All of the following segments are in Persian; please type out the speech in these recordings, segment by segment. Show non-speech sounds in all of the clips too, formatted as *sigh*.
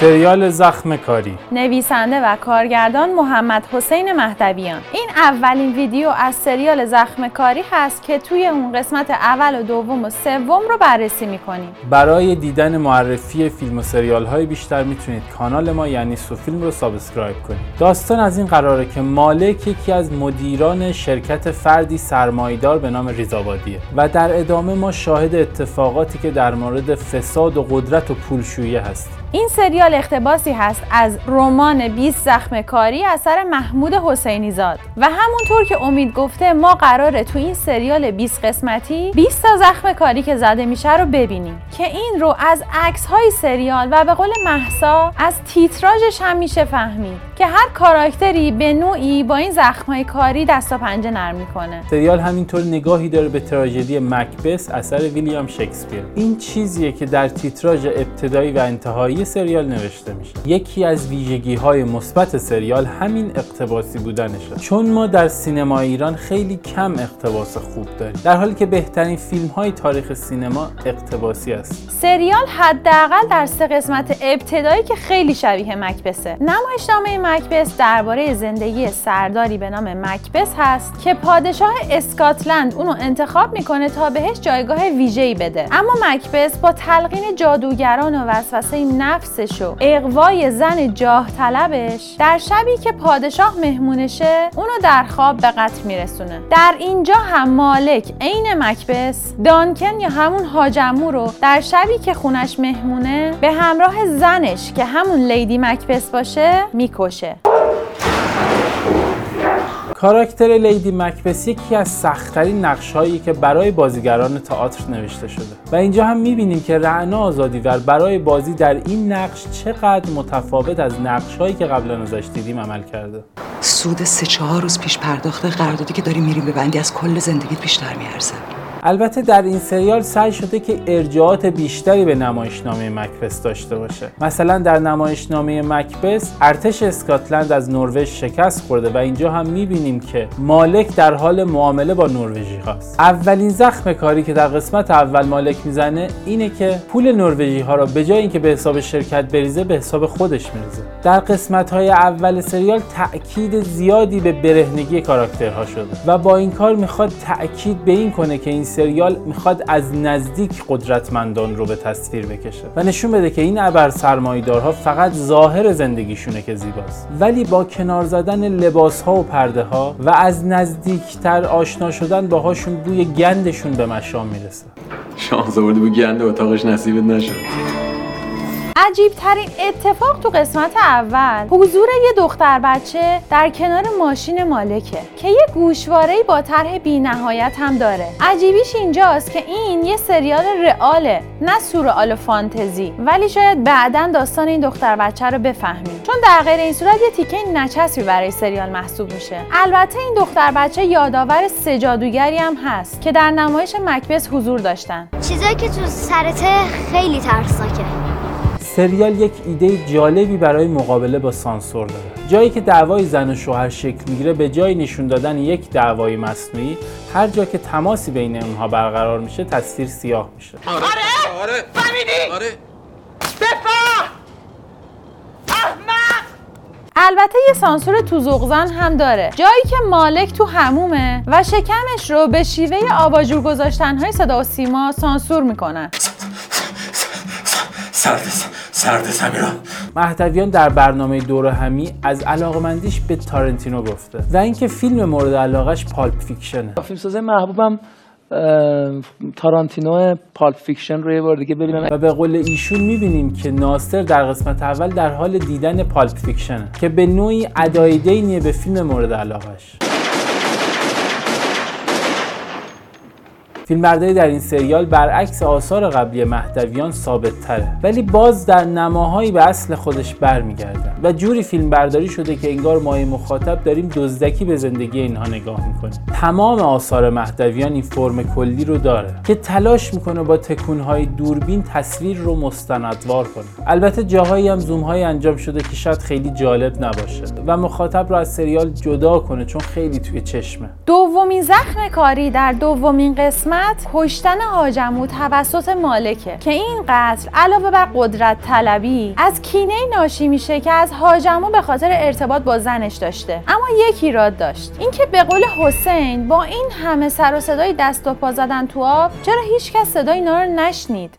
سریال زخم کاری. نویسنده و کارگردان محمد حسین مهدویان. این اولین ویدیو از سریال زخم کاری هست که توی اون قسمت اول و دوم و سوم رو بررسی می‌کنیم. برای دیدن معرفی فیلم و سریال های بیشتر می‌تونید کانال ما یعنی سوفیلم رو subscribe کنید. داستان از این قراره که مالک یکی از مدیران شرکت فردی سرمایه‌دار به نام ریزابادیه و در ادامه ما شاهد اتفاقاتی که در مورد فساد و قدرت و پولشویی هست. این سریال اقتباسی هست از رمان 20 زخم کاری اثر محمود حسینی زاد و همونطور که امید گفته ما قراره تو این سریال 20 قسمتی 20 تا زخم کاری که زده میشه رو ببینیم. که این رو از عکس های سریال و به قول محسا از تیتراژش هم میشه فهمید. که هر کاراکتری به نوعی با این زخم های کاری دست و پنجه نرم می‌کنه. سریال همینطور نگاهی داره به تراژدی مکبس اثر ویلیام شکسپیر. این چیزیه که در تیتراژ ابتدایی و انتهایی سریال نوشته میشه. یکی از ویژگی های مثبت سریال همین اقتباسی بودنشه. چون ما در سینما ایران خیلی کم اقتباس خوب داریم. در حالی که بهترین فیلم های تاریخ سینما اقتباسی است. سریال حداقل در سه قسمت ابتدایی که خیلی شبیه مکبسه نمایشنامه مکبس درباره زندگی سرداری به نام مکبس هست که پادشاه اسکاتلند اونو انتخاب می‌کنه تا بهش جایگاه ویژه‌ای بده. اما مکبس با تلقین جادوگران و وسوسه نفسش و اقوای زن جاه طلبش در شبی که پادشاه مهمونشه اونو در خواب به قتل میرسونه. در اینجا هم مالک عین مکبس دانکن یا همون هاجمو رو در شبی که خونش مهمونه به همراه زنش که همون لیدی مکبس باشه می‌کشه. کاراکتر لیدی مکبس یکی از سختترین نقشهایی که برای بازیگران تئاتر نوشته شده. و اینجا هم می‌بینیم که رعنا آزادیور برای بازی در این نقش چقدر متفاوت از نقشهایی که قبلا ازش دیدیم عمل کرده. سود سه چهار روز پیش پرداخت قراردادی که داری میریم ببندی از کل زندگیت بیشتر میارزه. البته در این سریال سعی شده که ارجاعات بیشتری به نمایشنامه مکبس داشته باشه. مثلا در نمایشنامه مکبس ارتش اسکاتلند از نروژ شکست خورده و اینجا هم می‌بینیم که مالک در حال معامله با نروژی هاست اولین زخم کاری که در قسمت اول مالک می‌زنه اینه که پول نروژی ها را به جای اینکه به حساب شرکت بریزه به حساب خودش میریزه. در قسمت های اول سریال تاکید زیادی به برهنگی کاراکترها شده و با این کار می‌خواد تاکید به این کنه که این سریال می‌خواد از نزدیک قدرتمندان رو به تصویر بکشه و نشون بده که این ابر سرمایدارها فقط ظاهر زندگیشونه که زیباست. ولی با کنار زدن لباس ها و پرده ها و از نزدیکتر آشنا شدن باهاشون بوی گندشون به مشام می‌رسه. شانس آوردی به گند اتاقش نصیبت نشد. عجیب ترین اتفاق تو قسمت اول. حضور یه دختر بچه در کنار ماشین مالکه که یه گوشواره با طرح بی نهایت هم داره. عجیبیش اینجاست که این یه سریال رئاله نه سورئال فانتزی. ولی شاید بعدا داستان این دختر بچه رو بفهمیم. چون در غیر این صورت یه تیکه نچسبی برای سریال محسوب میشه. البته این دختر بچه یادآور سجادوگری هم هست که در نمایش مکبس حضور داشتن. چیزایی که تو سرته خیلی ترسناکه. سریال یک ایده جالبی برای مقابله با سانسور داره. جایی که دعوای زن و شوهر شکل می‌گیره به جای نشون دادن یک دعوای مصنوعی هر جا که تماسی بین اونها برقرار میشه تصویر سیاه میشه. آره. آره. فهمیدی؟ آره. بفهم احمق! البته یه سانسور تو زغزن هم داره. جایی که مالک تو همومه و شکمش رو به شیوه آباجور گذاشتن های صدا و سیما سانسور می‌کنن. سرد. سرد سمیرا مهدویان در برنامه دور همی از علاقمندیش به تارنتینو گفته و اینکه فیلم مورد علاقش Pulp Fiction ه. فیلمساز محبوبم تارانتینو Pulp Fiction رو یه بار دیگه ببینم. و به قول ایشون می‌بینیم که ناصر در قسمت اول در حال دیدن Pulp Fiction ه که به نوعی ادای دینیه به فیلم مورد علاقش. فیلمبرداری در این سریال برعکس آثار قبلی مهدویان ثابت تره ولی باز در نماهایی به اصل خودش برمیگردن و جوری فیلمبرداری شده که انگار مای مخاطب داریم دزدکی به زندگی اینها نگاه می‌کنیم. تمام آثار مهدویان این فرم کلی رو داره که تلاش می‌کنه با تکونهای دوربین تصویر رو مستندوار کنه. البته جاهایی هم زومهایی انجام شده که شاید خیلی جالب نباشه و مخاطب رو از سریال جدا کنه چون خیلی توی چشمه. دومین زخم کاری در دومین قسمت قسمت کشتن هاجمو توسط مالکه. که این قتل علاوه بر قدرت طلبی از کینه ناشی میشه که از هاجمو به خاطر ارتباط با زنش داشته. اما یک ایراد داشت. اینکه به قول حسین با این همه سر و صدای دست و پا زدن تو آب چرا هیچکس صدای اینا رو نشنید؟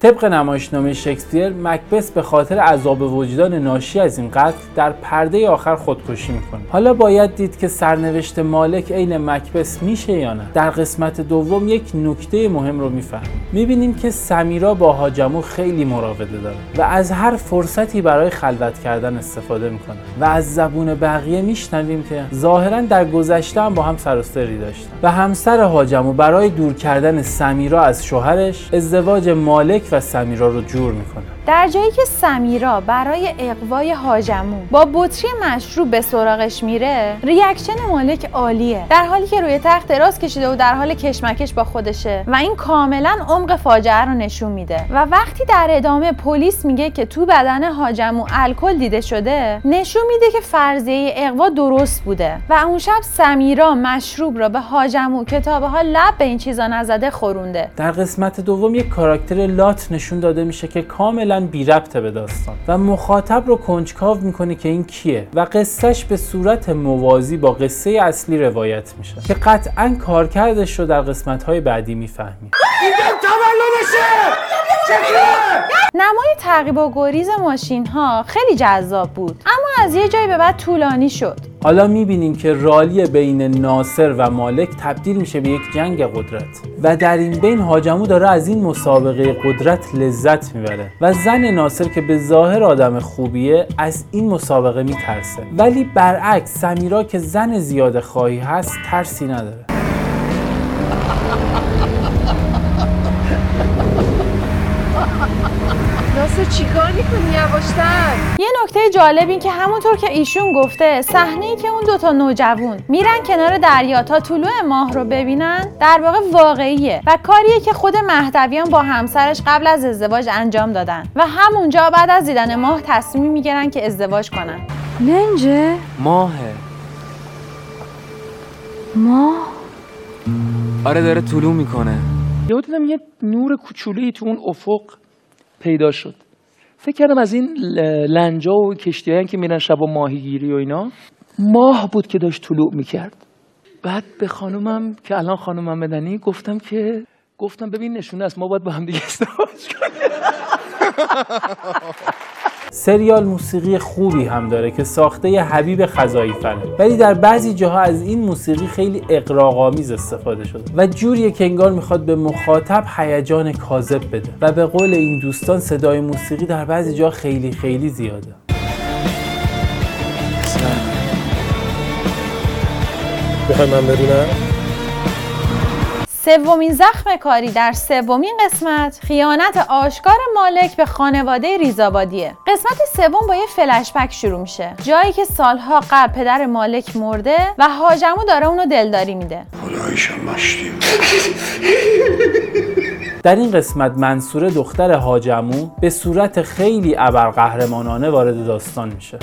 طبق نمایشنامه شکسپیر مکبس به خاطر عذاب وجدان ناشی از این قتل در پرده آخر خودکشی می‌کنه. حالا باید دید که سرنوشت مالک عین مکبس میشه یا نه. در قسمت دوم یک نکته مهم رو می‌فهمیم. می‌بینیم که سمیرا با هاجمو خیلی مراوده داره و از هر فرصتی برای خلوت کردن استفاده می‌کنه و از زبون بقیه میشنویم که ظاهرا در گذشته هم با هم سر و سری داشتن. و همسر هاجمو برای دور کردن سمیرا از شوهرش ازدواج مالک و سمیرا رو جور می‌کنه. در جایی که سمیرا برای اقوای هاجمو با بطری مشروب به سراغش میره ریاکشن مالک عالیه. در حالی که روی تخت دراز کشیده و در حال کشمکش با خودشه و این کاملا عمق فاجعه رو نشون میده. و وقتی در ادامه پلیس میگه که تو بدن هاجمو الکل دیده شده نشون میده که فرضیه اقوا درست بوده. و اون شب سمیرا مشروب را به هاجمو که تا به حال لب به این چیزا نزده خورونده. در قسمت دوم یک کاراکتر لات نشون داده میشه که کاملا بی ربطه به داستان. و مخاطب رو کنجکاو می‌کنه که این کیه. و قصهش به صورت موازی با قصه اصلی روایت میشه. که قطعا کارکردش رو در قسمت های بعدی می‌فهمیم. نمای تعقیب و گریز ماشین ها خیلی جذاب بود اما از یه جایی به بعد طولانی شد. حالا می‌بینیم که رالی بین ناصر و مالک تبدیل میشه به یک جنگ قدرت. و در این بین هاجمو داره از این مسابقه قدرت لذت می‌بره. و زن ناصر که به ظاهر آدم خوبیه از این مسابقه میترسه. ولی برعکس سمیرا که زن زیاده خواهی هست ترسی نداره ناصر چیکار می‌کنی یواشتر یه نکته جالب این که همونطور که ایشون گفته صحنه ای که اون دوتا نوجوون میرن کنار دریا تا طلوع ماه رو ببینن در واقع واقعیه و کاریه که خود مهدویان با همسرش قبل از ازدواج انجام دادن و همونجا بعد از دیدن ماه تصمیم می‌گیرن که ازدواج کنن. لنجه؟ ماهه. ماه؟ آره داره طلوع می‌کنه. یهو دیدم یه نور کوچولویی تو اون افق پیدا شد. فکر کردم از این لنجا و کشتی که میرن شب و ماهیگیری و اینا ماه بود که داشت طلوع می‌کرد. بعد به خانومم که الان خانومم مدنی گفتم که گفتم ببین نشونه است ما باید با هم دیگه ازدواج کنیم. *laughs* سریال موسیقی خوبی هم داره که ساخته حبیب خزایی فره ولی در بعضی جاها از این موسیقی خیلی اقراق‌آمیز استفاده شده و جوریه که انگار می‌خواد به مخاطب هیجان کاذب بده و به قول این دوستان صدای موسیقی در بعضی جا خیلی خیلی زیاده. می‌خوای من بدونم؟ سومین زخم کاری در سومین قسمت خیانت آشکار مالک به خانواده ریزابادیه قسمت سوم با یه فلشبک شروع میشه. جایی که سالها قبل پدر مالک مرده و هاجمو داره اونو دلداری میده. در این قسمت منصوره دختر هاجمو به صورت خیلی ابرقهرمانانه وارد داستان میشه.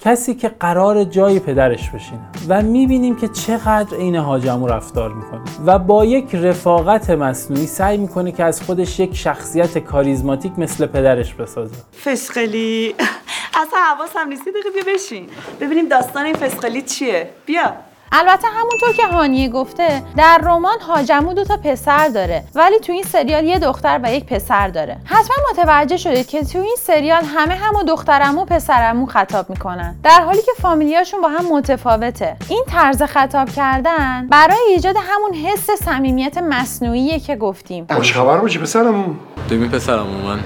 کسی که قرار جای پدرش بشینه. و می‌بینیم که چقدر عین هاجمو رفتار می‌کنه. و با یک رفاقت مصنوعی سعی می‌کنه که از خودش یک شخصیت کاریزماتیک مثل پدرش بسازه. فسقلی. *laughs* اصلا حواسم نیست. دقیقه بیا بشین. ببینیم داستان این فسقلی چیه. بیا. البته همونطور که هانیه گفته در رمان هاجمو دو تا پسر داره ولی تو این سریال یه دختر و یک پسر داره. حتما متوجه شدید که تو این سریال همه همو دخترمو پسرمو خطاب می‌کنن. در حالی که فامیلیاشون با هم متفاوته. این طرز خطاب کردن برای ایجاد همون حس صمیمیت مصنوعیه که گفتیم. خوشخبر باشی پسرمون. ببین پسرم من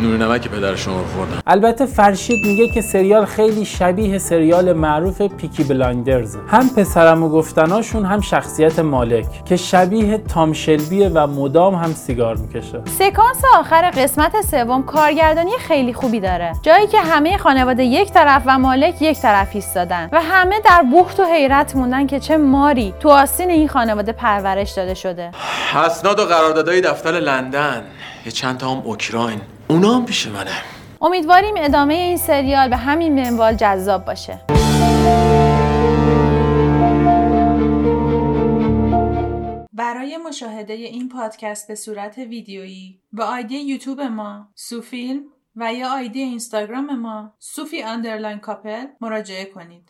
نون نمک پدر شما رو خوردم البته فرشید میگه که سریال خیلی شبیه سریال معروف Peaky Blinders. هم پسرم و گفتناشون هم شخصیت مالک که شبیه تام شلبیه و مدام هم سیگار می‌کشه. سکانس آخر قسمت سوم کارگردانی خیلی خوبی داره. جایی که همه خانواده یک طرف و مالک یک طرف ایستادن و همه در بهت و حیرت موندن که چه ماری تو آستین این خانواده پرورش داده شده. اسناد و قراردادهای دفتر لندن. یه چند تا هم اوکراین. اونا هم پیش منه امیدواریم ادامه این سریال به همین منوال جذاب باشه برای مشاهده این پادکست به صورت ویدیویی به ID یوتیوب ما سوفیلم و یا ID اینستاگرام ما سوفی underline couple مراجعه کنید.